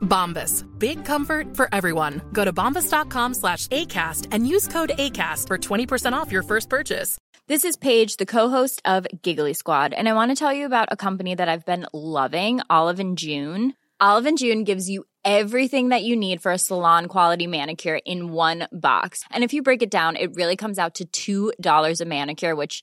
Bombas. Big comfort for everyone. Go to bombas.com slash ACAST and use code ACAST for 20% off your first purchase. This is Paige, the co-host of Giggly Squad, and I want to tell you about a company that I've been loving, Olive and June. Olive and June gives you everything that you need for a salon quality manicure in one box. And if you break it down, it really comes out to $2 a manicure, which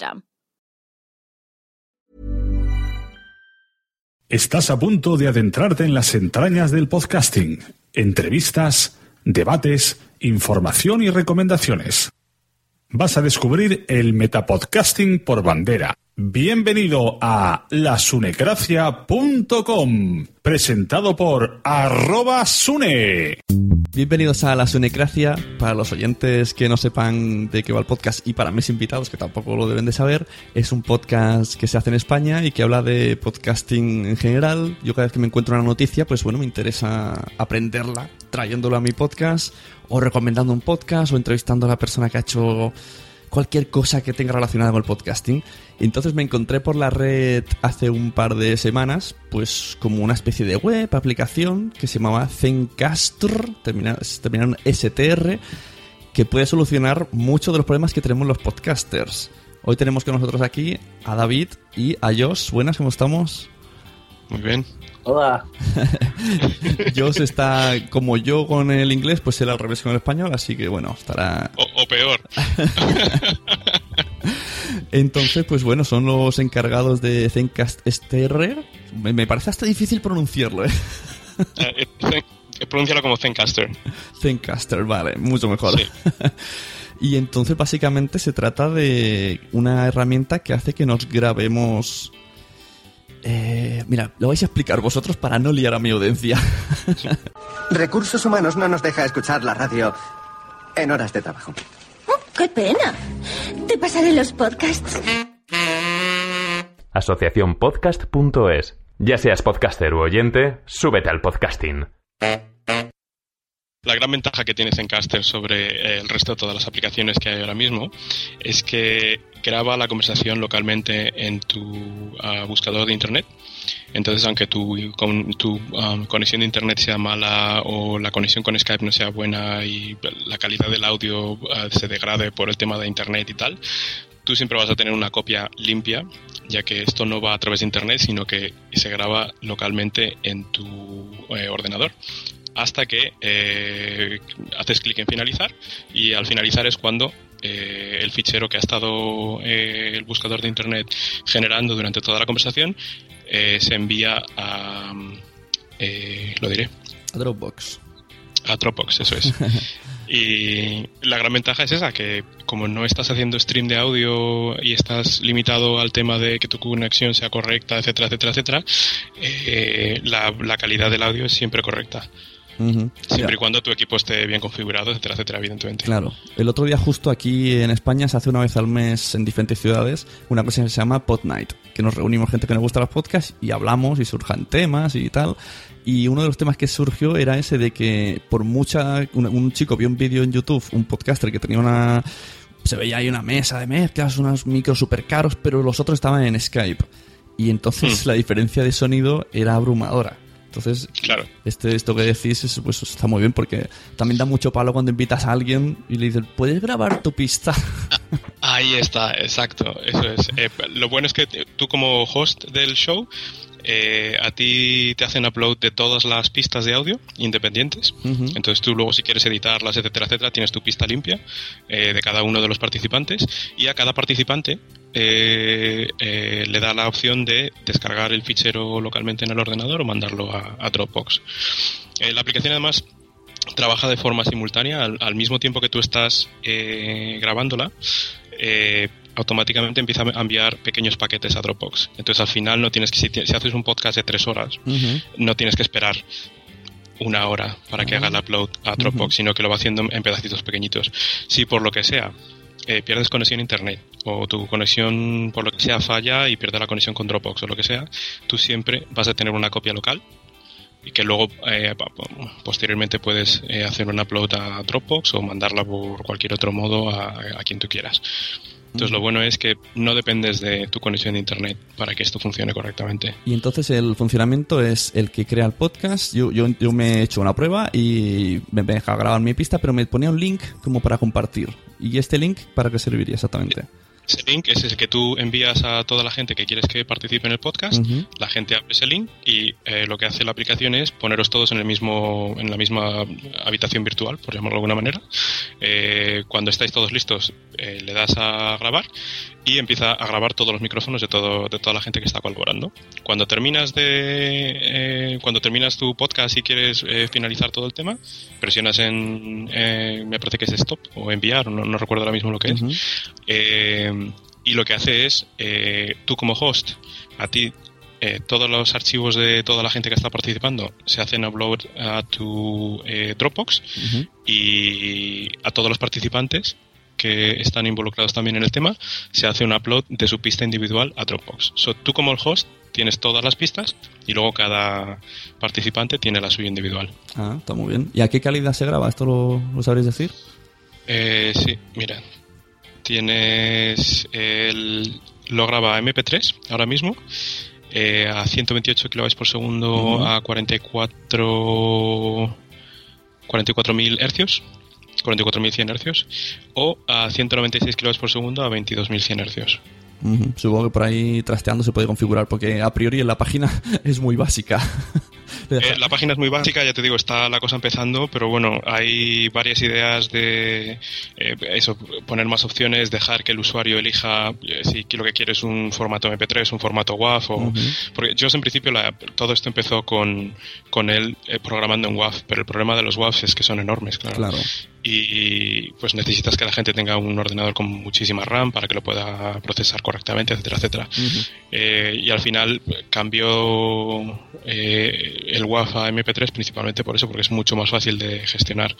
Estás a punto de adentrarte en las entrañas del podcasting. Entrevistas, debates, información y recomendaciones. Vas a descubrir el metapodcasting por bandera. Bienvenido a lasunecracia.com, presentado por arroba sune. Bienvenidos a La Sunecracia. Para los oyentes que no sepan de qué va el podcast y para mis invitados que tampoco lo deben de saber, es un podcast que se hace en España y que habla de podcasting en general. Yo cada vez que me encuentro una noticia, pues bueno, me interesa aprenderla trayéndolo a mi podcast o recomendando un podcast o entrevistando a la persona que ha hecho cualquier cosa que tenga relacionada con el podcasting. Entonces me encontré por la red hace un par de semanas, pues como una especie de web, aplicación que se llamaba Zencaster, terminaron STR, que puede solucionar muchos de los problemas que tenemos los podcasters. Hoy tenemos con nosotros aquí a David y a Josh. Buenas, ¿cómo estamos? Muy bien. Hola. Josh está como yo con el inglés, pues él al revés con el español, así que bueno, estará... O, peor. Entonces, pues bueno, son los encargados de Zencast STR. Me, parece hasta difícil pronunciarlo, ¿eh? eh, eh pronunciarlo como Zencaster. Zencaster, vale, mucho mejor. y entonces básicamente se trata de una herramienta que hace que nos grabemos eh, mira, lo vais a explicar vosotros para no liar a mi audiencia. Recursos Humanos no nos deja escuchar la radio en horas de trabajo. Oh, ¡Qué pena! Te pasaré los podcasts. Asociaciónpodcast.es. Ya seas podcaster u oyente, súbete al podcasting. La gran ventaja que tiene Zencaster sobre eh, el resto de todas las aplicaciones que hay ahora mismo es que graba la conversación localmente en tu ah, buscador de internet. Entonces, aunque tu, ah, conexión de internet sea mala o la conexión con Skype no sea buena y la calidad del audio ah, se degrade por el tema de internet y tal, tú siempre vas a tener una copia limpia, ya que esto no va a través de internet, sino que se graba localmente en tu eh, ordenador hasta que eh, haces clic en finalizar y al finalizar es cuando eh, el fichero que ha estado eh, el buscador de internet generando durante toda la conversación se envía a lo diré. A Dropbox. A Dropbox eso es. Y la gran ventaja es esa que como no estás haciendo stream de audio y estás limitado al tema de que tu conexión sea correcta etcétera etcétera etcétera la, la calidad del audio es siempre correcta Siempre y cuando tu equipo esté bien configurado, etcétera, etcétera, evidentemente. Claro. El otro día, justo aquí en España, se hace una vez al mes en diferentes ciudades una cosa que se llama Pod Night, que nos reunimos gente que nos gusta los podcasts y hablamos y surjan temas y tal. Y uno de los temas que surgió era ese de que por mucha. Un, chico vio un vídeo en YouTube, un podcaster que tenía una se veía ahí una mesa de mezclas, unos micros súper caros, pero los otros estaban en Skype. Y entonces Hmm. la diferencia de sonido era abrumadora. Entonces, Claro. este, esto que decís es, pues, está muy bien porque también da mucho palo cuando invitas a alguien y le dices, ¿puedes grabar tu pista? Ahí está, exacto, eso es. Eh, lo bueno es que tú como host del show, eh, a ti te hacen upload de todas las pistas de audio independientes. Entonces tú luego si quieres editarlas, etcétera, etcétera, tienes tu pista limpia eh, de cada uno de los participantes y a cada participante eh, eh, le da la opción de descargar el fichero localmente en el ordenador o mandarlo a, a Dropbox. Eh, la aplicación además trabaja de forma simultánea al, al mismo tiempo que tú estás grabándola. automáticamente empieza a enviar pequeños paquetes a Dropbox. Entonces al final no tienes que, si haces un podcast de tres horas, no tienes que esperar una hora para que haga el upload a Dropbox, sino que lo va haciendo en pedacitos pequeñitos. Si por lo que sea eh, pierdes conexión a internet o tu conexión por lo que sea falla y pierdes la conexión con Dropbox o lo que sea, tú siempre vas a tener una copia local y que luego eh, posteriormente puedes eh, hacer un upload a Dropbox o mandarla por cualquier otro modo a, a quien tú quieras. Entonces lo bueno es que no dependes de tu conexión de internet para que esto funcione correctamente. Y entonces el funcionamiento es el que crea el podcast. Yo, yo, yo me he hecho una prueba y me me deja grabar mi pista, pero me ponía un link como para compartir. ¿Y este link para qué serviría exactamente? Ese link es el que tú envías a toda la gente que quieres que participe en el podcast. La gente abre ese link y eh, lo que hace la aplicación es poneros todos en el mismo, en la misma habitación virtual, por llamarlo de alguna manera. Eh, cuando estáis todos listos, eh, le das a grabar y empieza a grabar todos los micrófonos de todo, de toda la gente que está colaborando. Cuando terminas de, eh, cuando terminas tu podcast y quieres eh, finalizar todo el tema, presionas en, eh, me parece que es stop o enviar, no, no recuerdo ahora mismo lo que es. Y lo que hace es, tú como host, a ti eh, todos los archivos de toda la gente que está participando se hacen upload a tu eh, Dropbox y a todos los participantes que están involucrados también en el tema se hace un upload de su pista individual a Dropbox. So, tú como el host tienes todas las pistas y luego cada participante tiene la suya individual. Ah, está muy bien. ¿Y a qué calidad se graba? ¿Esto lo, lo sabréis decir? Eh, sí, mira. Tienes el. Lo graba a MP3 ahora mismo. eh, a 128 kilobytes por segundo a 44. 44.000 hercios. 44.100 hercios. O a 196 kilobytes por segundo a 22.100 hercios. Ujú. Supongo que por ahí trasteando se puede configurar, porque a priori en la página es muy básica. Eh, la página es muy básica, ya te digo, está la cosa empezando, pero bueno, hay varias ideas de eh, eso, poner más opciones, dejar que el usuario elija eh, si lo que quiere es un formato MP3, un formato WAV, o, porque yo en principio la- todo esto empezó con, con él eh, programando en WAV, pero el problema de los WAVs es que son enormes, claro. Claro. Y pues necesitas que la gente tenga un ordenador con muchísima RAM para que lo pueda procesar correctamente, etcétera, etcétera. Eh, y al final cambió eh, el WAV a MP3 principalmente por eso, porque es mucho más fácil de gestionar.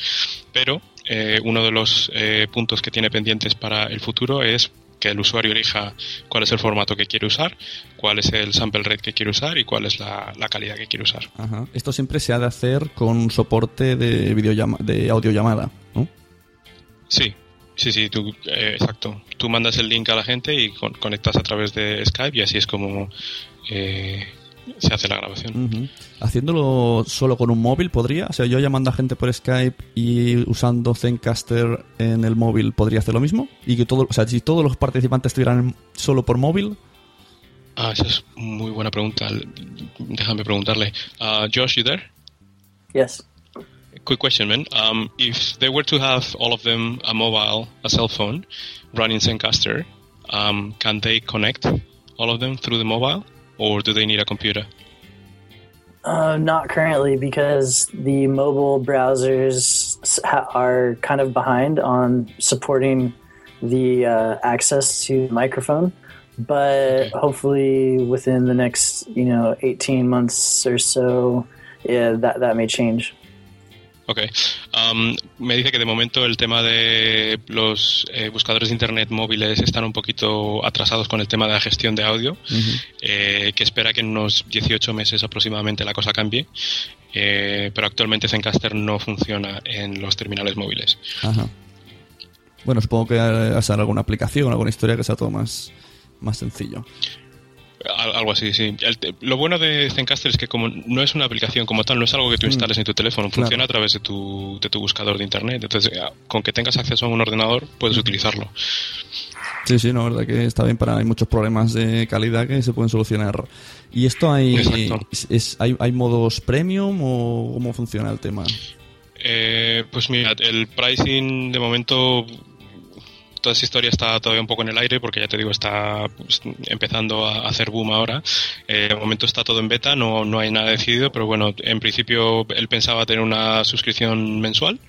Pero eh, uno de los eh, puntos que tiene pendientes para el futuro es que el usuario elija cuál es el formato que quiere usar, cuál es el sample rate que quiere usar y cuál es la, la calidad que quiere usar. Ajá. Esto siempre se ha de hacer con soporte de videollama de audiollamada, ¿no? Sí, sí, sí, tú, eh, exacto. Tú mandas el link a la gente y con- conectas a través de Skype y así es como eh, se hace la grabación. Haciéndolo solo con un móvil podría, o sea, yo llamando a gente por Skype y usando Zencaster en el móvil podría hacer lo mismo y que todo, o sea, si todos los participantes estuvieran solo por móvil, Ah, esa es muy buena pregunta. Déjame preguntarle. Uh, Josh, you there? Yes. Quick question, man. Um, if they were to have all of them a mobile, a cell phone, running Zencaster, um, can they connect all of them through the mobile, or do they need a computer? Uh, not currently because the mobile browsers ha- are kind of behind on supporting the uh, access to the microphone. But hopefully, within the next you know eighteen months or so, yeah, that that may change. Ok. Um, me dice que de momento el tema de los eh, buscadores de internet móviles están un poquito atrasados con el tema de la gestión de audio, eh, que espera que en unos 18 meses aproximadamente la cosa cambie, eh, pero actualmente Zencaster no funciona en los terminales móviles. Ajá. Bueno, supongo que hacer alguna aplicación, alguna historia que sea todo más, más sencillo. Algo así, sí. lo bueno de Zencaster es que como no es una aplicación como tal, no es algo que tú mm. instales en tu teléfono, funciona a través de tu, de tu buscador de internet. Entonces, con que tengas acceso a un ordenador, puedes utilizarlo. Sí, sí, no, verdad que está bien para hay muchos problemas de calidad que se pueden solucionar. ¿Y esto hay es, hay, hay modos premium o cómo funciona el tema? Eh, pues mira, el pricing de momento toda esa historia está todavía un poco en el aire porque ya te digo, está pues, empezando a hacer boom ahora. Eh, de momento está todo en beta, no, no hay nada decidido, pero bueno, en principio él pensaba tener una suscripción mensual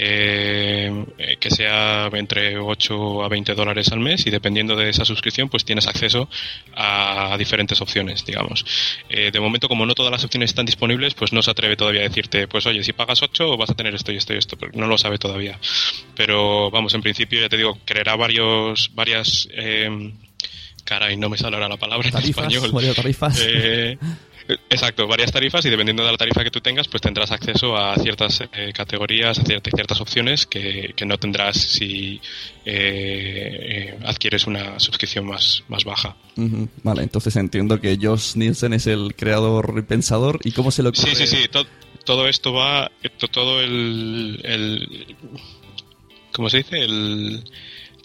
eh, que sea entre 8 a 20 dólares al mes y dependiendo de esa suscripción pues tienes acceso a diferentes opciones, digamos. Eh, de momento como no todas las opciones están disponibles pues no se atreve todavía a decirte pues oye si pagas 8 vas a tener esto y esto y esto, pero no lo sabe todavía. Pero vamos, en principio ya te digo, creerá varios, varias... Eh, caray, no me sale ahora la palabra en español. tarifas. Eh, Exacto, varias tarifas y dependiendo de la tarifa que tú tengas, pues tendrás acceso a ciertas eh, categorías, a ciertas, ciertas opciones que, no tendrás si eh, eh, adquieres una suscripción más, más baja. Vale, entonces entiendo que Josh Nielsen es el creador y pensador. ¿Y cómo se lo ocurre? Sí, sí, sí. todo esto va, todo el, el ¿cómo se dice? El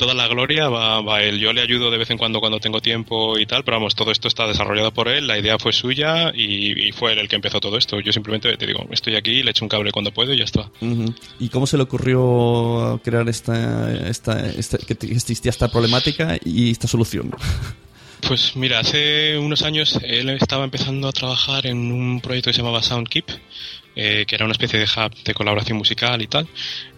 toda la gloria va, va él. Yo le ayudo de vez en cuando cuando tengo tiempo y tal, pero vamos, todo esto está desarrollado por él, la idea fue suya y, fue él el que empezó todo esto. Yo simplemente te digo, estoy aquí, le echo un cable cuando puedo y ya está. ¿Y cómo se le ocurrió crear esta, esta, esta que existía esta problemática y esta solución? Pues mira, hace unos años él estaba empezando a trabajar en un proyecto que se llamaba Soundkeep, eh, que era una especie de hub de colaboración musical y tal.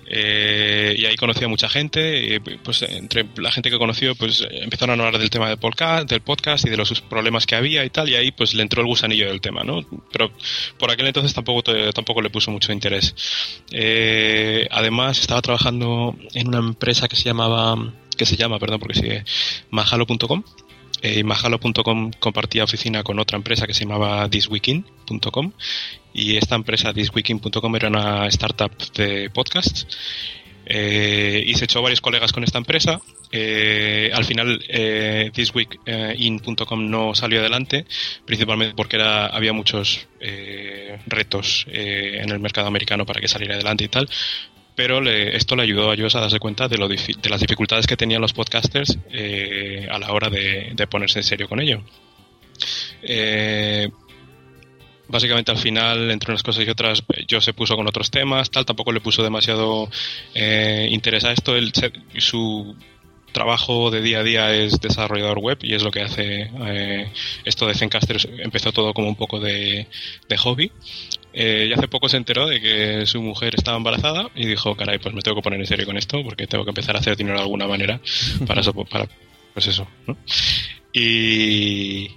Eh, y ahí conocí a mucha gente, y pues entre la gente que conoció, pues empezaron a hablar del tema del podcast, del podcast y de los problemas que había y tal, y ahí pues le entró el gusanillo del tema, ¿no? Pero por aquel entonces tampoco, tampoco le puso mucho interés. Eh, además estaba trabajando en una empresa que se llamaba, que se llama, perdón, porque sigue, mahalo.com, eh, Mahalo.com compartía oficina con otra empresa que se llamaba thisweekin.com y esta empresa thisweekin.com era una startup de podcasts. Eh, y se echó varios colegas con esta empresa. Eh, al final, eh, thisweekin.com no salió adelante, principalmente porque había muchos retos en el mercado americano para que saliera adelante y tal pero esto le ayudó a ellos a darse cuenta de, lo, de las dificultades que tenían los podcasters eh, a la hora de, ponerse en serio con ello. Eh, básicamente al final, entre unas cosas y otras, yo se puso con otros temas, tal, tampoco le puso demasiado eh, interés a esto. Él, su trabajo de día a día es desarrollador web y es lo que hace esto de Zencaster. Empezó todo como un poco de, hobby. Eh, y hace poco se enteró de que su mujer estaba embarazada y dijo, caray, pues me tengo que poner en serio con esto porque tengo que empezar a hacer dinero de alguna manera para eso, para, pues eso, Y,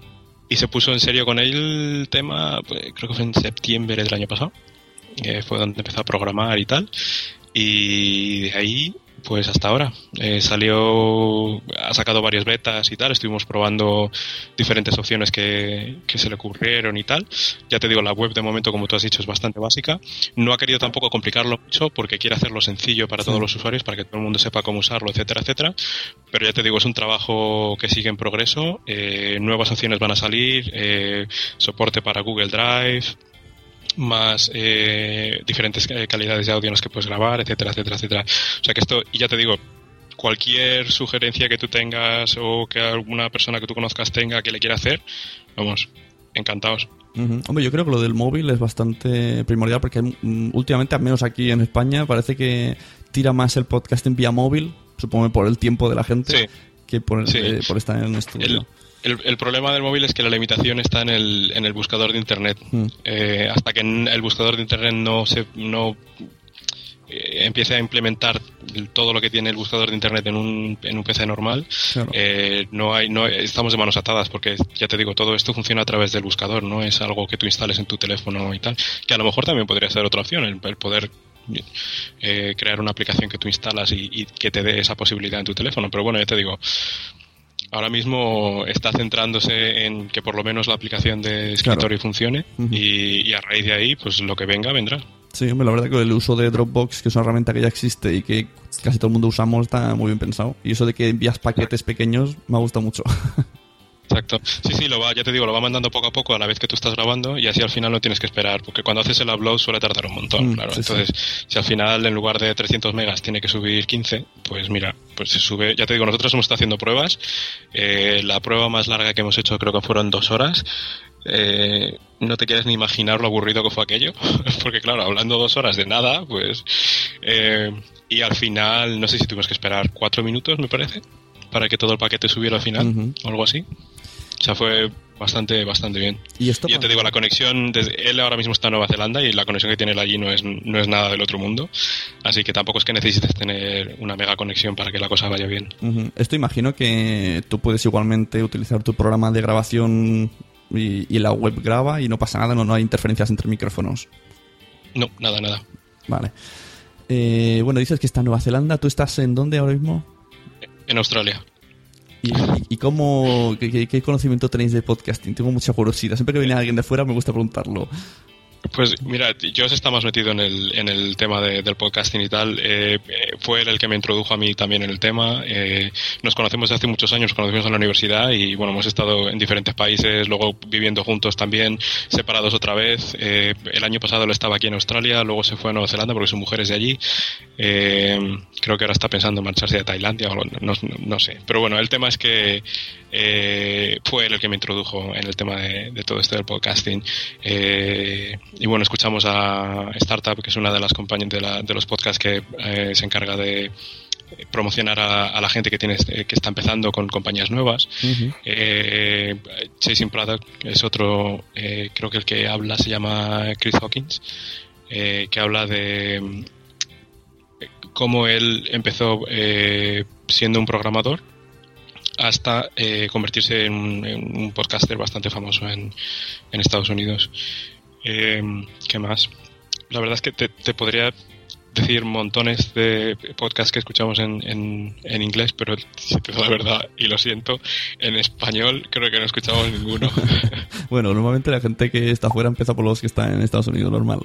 y se puso en serio con el tema, pues, creo que fue en septiembre del año pasado, que fue donde empezó a programar y tal. Y de ahí pues hasta ahora. Eh, salió, ha sacado varias betas y tal, estuvimos probando diferentes opciones que, se le ocurrieron y tal. Ya te digo, la web de momento, como tú has dicho, es bastante básica. No ha querido tampoco complicarlo mucho porque quiere hacerlo sencillo para todos los usuarios, para que todo el mundo sepa cómo usarlo, etcétera, etcétera. Pero ya te digo, es un trabajo que sigue en progreso. Eh, nuevas opciones van a salir, eh, soporte para Google Drive, más eh, diferentes calidades de audio en las que puedes grabar, etcétera, etcétera, etcétera. O sea que esto, y ya te digo, cualquier sugerencia que tú tengas o que alguna persona que tú conozcas tenga que le quiera hacer, vamos, encantados. Hombre, yo creo que lo del móvil es bastante primordial porque mm, últimamente, al menos aquí en España, parece que tira más el podcast en vía móvil, supongo por el tiempo de la gente, que por, eh, por estar en estudio. El, problema del móvil es que la limitación está en el, en el buscador de Internet. Mm. Eh, hasta que el buscador de Internet no se no eh, empiece a implementar todo lo que tiene el buscador de Internet en un, en un PC normal, eh, no hay no estamos de manos atadas porque ya te digo todo esto funciona a través del buscador, no es algo que tú instales en tu teléfono y tal. Que a lo mejor también podría ser otra opción el, poder crear una aplicación que tú instalas y, y, que te dé esa posibilidad en tu teléfono. Pero bueno, ya te digo, ahora mismo está centrándose en que por lo menos la aplicación de escritorio funcione y, a raíz de ahí, pues lo que venga, vendrá. Sí, hombre, la verdad que el uso de Dropbox, que es una herramienta que ya existe y que casi todo el mundo usamos, está muy bien pensado. Y eso de que envías paquetes pequeños me ha gustado mucho. Exacto. Sí, sí, lo va, ya te digo, lo va mandando poco a poco a la vez que tú estás grabando y así al final no tienes que esperar, porque cuando haces el upload suele tardar un montón, Mm, claro. sí, Entonces, si al final en lugar de 300 megas tiene que subir 15, pues mira, pues se sube. Ya te digo, nosotros hemos estado haciendo pruebas. Eh, la prueba más larga que hemos hecho creo que fueron dos horas. Eh, no te quieres ni imaginar lo aburrido que fue aquello, porque claro, hablando dos horas de nada, pues... eh, y al final, no sé si tuvimos que esperar cuatro minutos, me parece, para que todo el paquete subiera al final, o algo así. O sea, fue bastante, bastante bien. Y esto ya te digo, la conexión, desde, él ahora mismo está en Nueva Zelanda y la conexión que tiene él allí no es, no es nada del otro mundo. Así que tampoco es que necesites tener una mega conexión para que la cosa vaya bien. Esto imagino que tú puedes igualmente utilizar tu programa de grabación y, y la web graba y no pasa nada, no, no hay interferencias entre micrófonos. No, nada, nada. Vale. Eh, bueno, dices que está en Nueva Zelanda. ¿Tú estás en dónde ahora mismo? En Australia. ¿Y, y- cómo, qué conocimiento tenéis de podcasting? Tengo mucha curiosidad. Siempre que viene alguien de fuera me gusta preguntarlo. Pues mira, Josh está más metido en el, en el tema de- del podcasting y tal. Eh, fue él el que me introdujo a mí también en el tema. Eh, nos conocemos desde hace muchos años, nos conocimos en la universidad y bueno, hemos estado en diferentes países, luego viviendo juntos también, separados otra vez. Eh, el año pasado él estaba aquí en Australia, luego se fue a Nueva Zelanda porque su mujer es de allí. Eh, creo que ahora está pensando en marcharse a Tailandia o no, no- no sé. Pero bueno, el tema es que eh, fue él el que me introdujo en el tema de, de todo esto del podcasting. Eh, y bueno, escuchamos a Startup, que es una de las compañías de, la- de los podcasts que eh, se encarga de promocionar a, a la gente que tiene eh, que está empezando con compañías nuevas. Eh, Chasing Product es otro, eh, creo que el que habla se llama Chris Hawkins, que habla de cómo él empezó siendo un programador hasta convertirse en un, en un podcaster bastante famoso en, en Estados Unidos. Eh, ¿Qué más? La verdad es que te, te podría decir montones de podcasts que escuchamos en, en, en inglés, pero si te digo la verdad, y lo siento, en español creo que no escuchamos ninguno. Bueno, normalmente la gente que está afuera empieza por los que están en Estados Unidos, normal.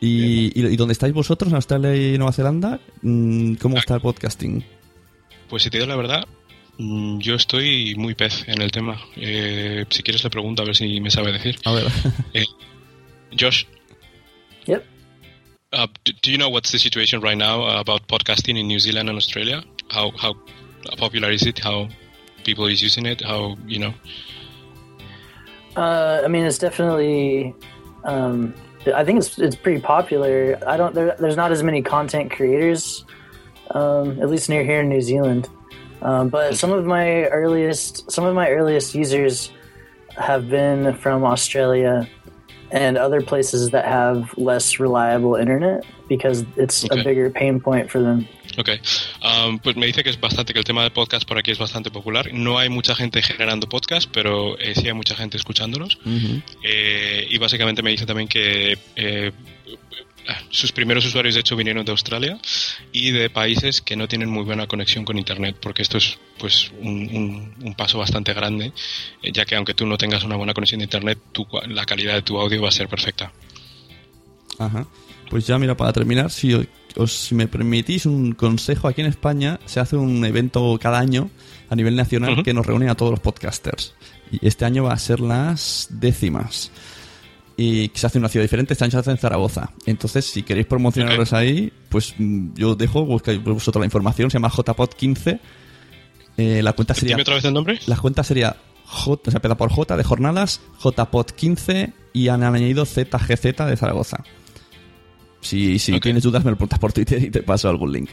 ¿Y, y, y dónde estáis vosotros, en Australia y Nueva Zelanda? Mm, ¿Cómo está el podcasting? Pues si te digo la verdad, mm, yo estoy muy pez en el tema. Eh, si quieres le pregunto a ver si me sabe decir. A ver. Eh, Josh. Yep. Uh, do, do you know what's the situation right now uh, about podcasting in New Zealand and Australia? How how popular is it? How people is using it? How you know? Uh, I mean, it's definitely. Um, I think it's it's pretty popular. I don't. There, there's not as many content creators, um, at least near here in New Zealand. Um, but some of my earliest some of my earliest users have been from Australia and other places that have less reliable internet because it's Okay. a bigger pain point for them. Ok, Um, pues me dice que es bastante, que el tema del podcast por aquí es bastante popular. No hay mucha gente generando podcast, pero eh, sí hay mucha gente escuchándolos. Eh, y básicamente me dice también que eh, sus primeros usuarios de hecho vinieron de Australia y de países que no tienen muy buena conexión con internet, porque esto es pues un, un- un paso bastante grande, eh, ya que aunque tú no tengas una buena conexión de internet, tu la calidad de tu audio va a ser perfecta. Ajá. Pues ya, mira, para terminar, si os, si me permitís un consejo, aquí en España se hace un evento cada año a nivel nacional que nos reúne a todos los podcasters. Y este año va a ser las décimas. Y que se hace en una ciudad diferente, hace en Zaragoza. Entonces, si queréis promocionaros ahí, pues mm, yo os dejo, buscáis vosotros la información, se llama JPod15. Eh, la cuenta sería... Otra vez el nombre. La cuenta sería J, o sea, empieza por J de jornadas, JPod15 y han añadido ZGZ de Zaragoza. Si, si tienes dudas, me lo preguntas por Twitter y te paso algún link.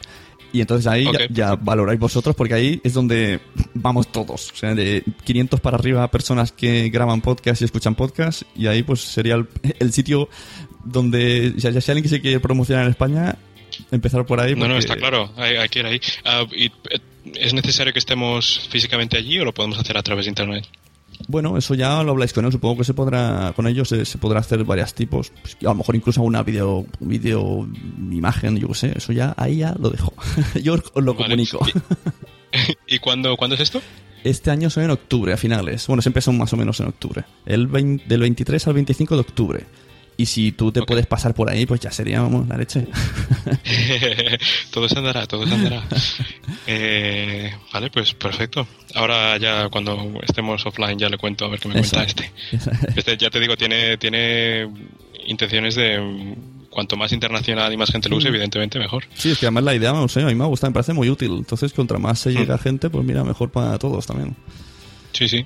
Y entonces ahí ya- valoráis vosotros porque ahí es donde vamos todos. O sea, de 500 para arriba personas que graban podcast y escuchan podcast y ahí pues sería el, el sitio donde, ya, ya si alguien que se quiere promocionar en España, empezar por ahí. No, no, porque- está claro, hay, hay que ir ahí. Ah, y, eh, ¿Es necesario que estemos físicamente allí o lo podemos hacer a través de internet? Bueno, eso ya lo habláis con él. Supongo que se podrá, con ellos se, se podrá hacer varios tipos. Pues, a lo mejor incluso una video, video imagen, yo qué sé. Eso ya, ahí ya lo dejo. yo os lo Vale. comunico. ¿Y cuándo, cuándo es esto? Este año son en octubre, a finales. Bueno, siempre son más o menos en octubre. El 20 del 23 al 25 de octubre. Y si tú te puedes pasar por ahí, pues ya sería, vamos, la leche. todo se andará, todo se andará. Eh, vale, pues perfecto. Ahora ya cuando estemos offline ya le cuento a ver qué me cuenta este. Este, ya te digo, tiene, tiene intenciones de cuanto más internacional y más gente lo use, evidentemente mejor. Sí, es que además la idea, no sé, a mí me gusta, me parece muy útil. Entonces, contra más se llega gente, pues mira, mejor para todos también. Sí, sí.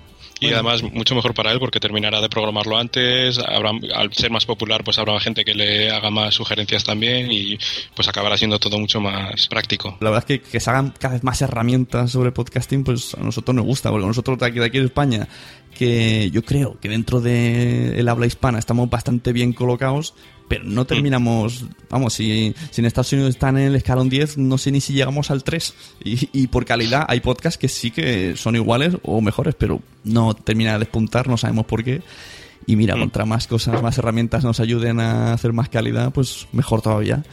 Y además mucho mejor para él porque terminará de programarlo antes, habrá, al ser más popular pues habrá gente que le haga más sugerencias también y pues acabará siendo todo mucho más práctico. La verdad es que, que se hagan cada vez más herramientas sobre podcasting pues a nosotros nos gusta, porque nosotros de aquí, de aquí en España que yo creo que dentro del el habla hispana estamos bastante bien colocados, pero no terminamos, vamos, si, si, en Estados Unidos están en el escalón 10, no sé ni si llegamos al 3. Y, y, por calidad hay podcasts que sí que son iguales o mejores, pero no termina de despuntar, no sabemos por qué. Y mira, contra más cosas, más herramientas nos ayuden a hacer más calidad, pues mejor todavía.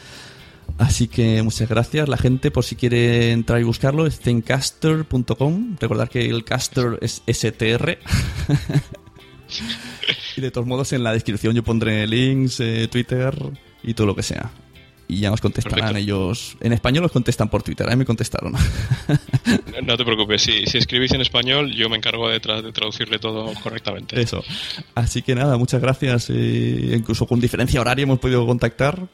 Así que muchas gracias. La gente, por si quiere entrar y buscarlo, es zencaster.com. Recordar que el caster es STR. y de todos modos, en la descripción yo pondré links, eh, Twitter y todo lo que sea. Y ya nos contestarán ellos. En español los contestan por Twitter, a mí me contestaron. no te preocupes, si, si escribís en español, yo me encargo de, tra de traducirle todo correctamente. Eso. Así que nada, muchas gracias. Eh, incluso con diferencia horaria hemos podido contactar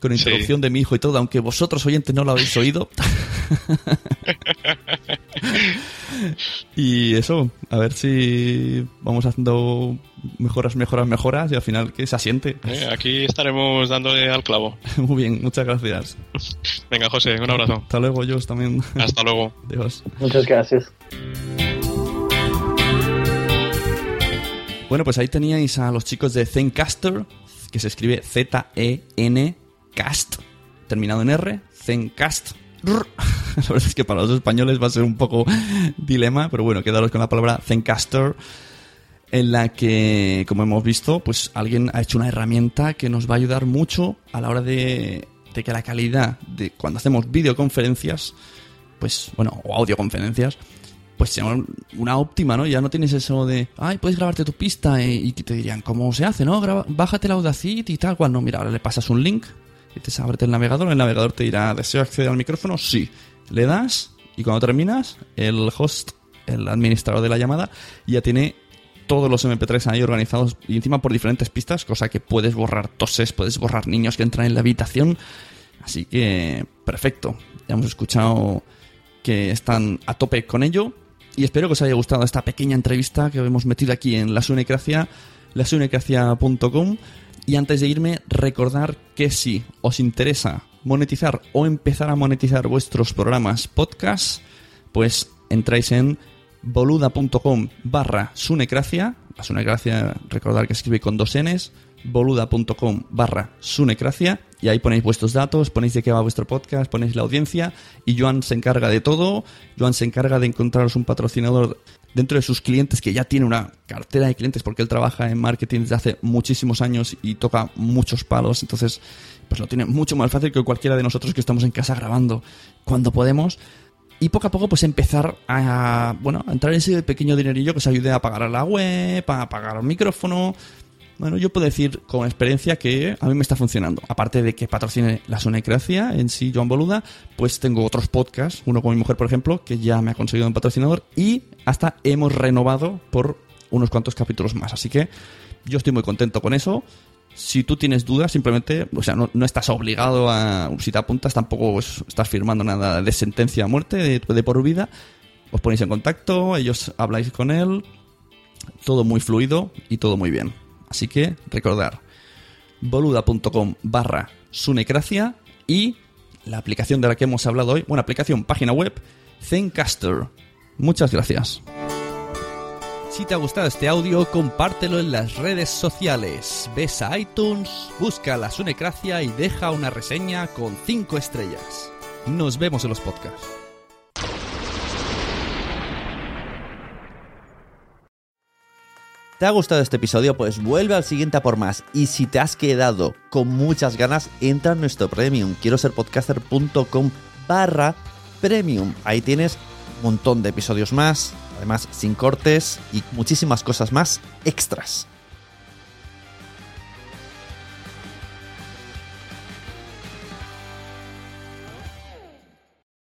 con introducción sí. de mi hijo y todo, aunque vosotros oyentes no lo habéis oído. y eso, a ver si vamos haciendo mejoras, mejoras, mejoras y al final que se asiente. Eh, aquí estaremos dándole al clavo. Muy bien, muchas gracias. Venga, José, un abrazo. Hasta luego, yo también. Hasta luego. Adiós. Muchas gracias. Bueno, pues ahí teníais a los chicos de Zencaster, que se escribe Z-E-N Cast, terminado en R, Zencast. La verdad es que para los españoles va a ser un poco dilema, pero bueno, quedaros con la palabra Zencaster, en la que, como hemos visto, pues alguien ha hecho una herramienta que nos va a ayudar mucho a la hora de, que la calidad de cuando hacemos videoconferencias, pues, bueno, o audioconferencias, pues sea una óptima, ¿no? Ya no tienes eso de, ay, puedes grabarte tu pista y, y te dirían, ¿cómo se hace, no? Bájate la Audacity y tal, cual. No, mira, ahora le pasas un link, te abre el navegador, el navegador te dirá, ¿deseo acceder al micrófono? Sí. Le das y cuando terminas, el host, el administrador de la llamada, ya tiene todos los MP3 ahí organizados y encima por diferentes pistas, cosa que puedes borrar toses, puedes borrar niños que entran en la habitación. Así que, perfecto. Ya hemos escuchado que están a tope con ello y espero que os haya gustado esta pequeña entrevista que hemos metido aquí en la Sunecracia, lasunecracia.com. Y antes de irme, recordar que si os interesa monetizar o empezar a monetizar vuestros programas podcast, pues entráis en boluda.com barra sunecracia. La sunecracia, recordar que escribe con dos Ns, boluda.com barra sunecracia y ahí ponéis vuestros datos, ponéis de qué va vuestro podcast, ponéis la audiencia y Joan se encarga de todo. Joan se encarga de encontraros un patrocinador dentro de sus clientes, que ya tiene una cartera de clientes porque él trabaja en marketing desde hace muchísimos años y toca muchos palos, entonces pues lo tiene mucho más fácil que cualquiera de nosotros que estamos en casa grabando cuando podemos. Y poco a poco pues empezar a, bueno, a entrar en ese pequeño dinerillo que os ayude a pagar la web, a pagar el micrófono, bueno, yo puedo decir con experiencia que a mí me está funcionando. Aparte de que patrocine la Sunecracia en sí, Joan Boluda, pues tengo otros podcasts, uno con mi mujer, por ejemplo, que ya me ha conseguido un patrocinador y hasta hemos renovado por unos cuantos capítulos más. Así que yo estoy muy contento con eso. Si tú tienes dudas, simplemente, o sea, no, estás obligado a, si te apuntas, tampoco estás firmando nada de sentencia a muerte, de, de por vida. Os ponéis en contacto, ellos habláis con él, todo muy fluido y todo muy bien. Así que recordar boluda.com barra sunecracia y la aplicación de la que hemos hablado hoy, bueno, aplicación, página web, Zencaster. Muchas gracias. Si te ha gustado este audio, compártelo en las redes sociales. Ves a iTunes, busca la Sunecracia y deja una reseña con 5 estrellas. Nos vemos en los podcasts. ¿Te ha gustado este episodio? Pues vuelve al siguiente a por más. Y si te has quedado con muchas ganas, entra en nuestro premium. Quiero ser podcaster.com barra premium. Ahí tienes montón de episodios más, además sin cortes y muchísimas cosas más extras.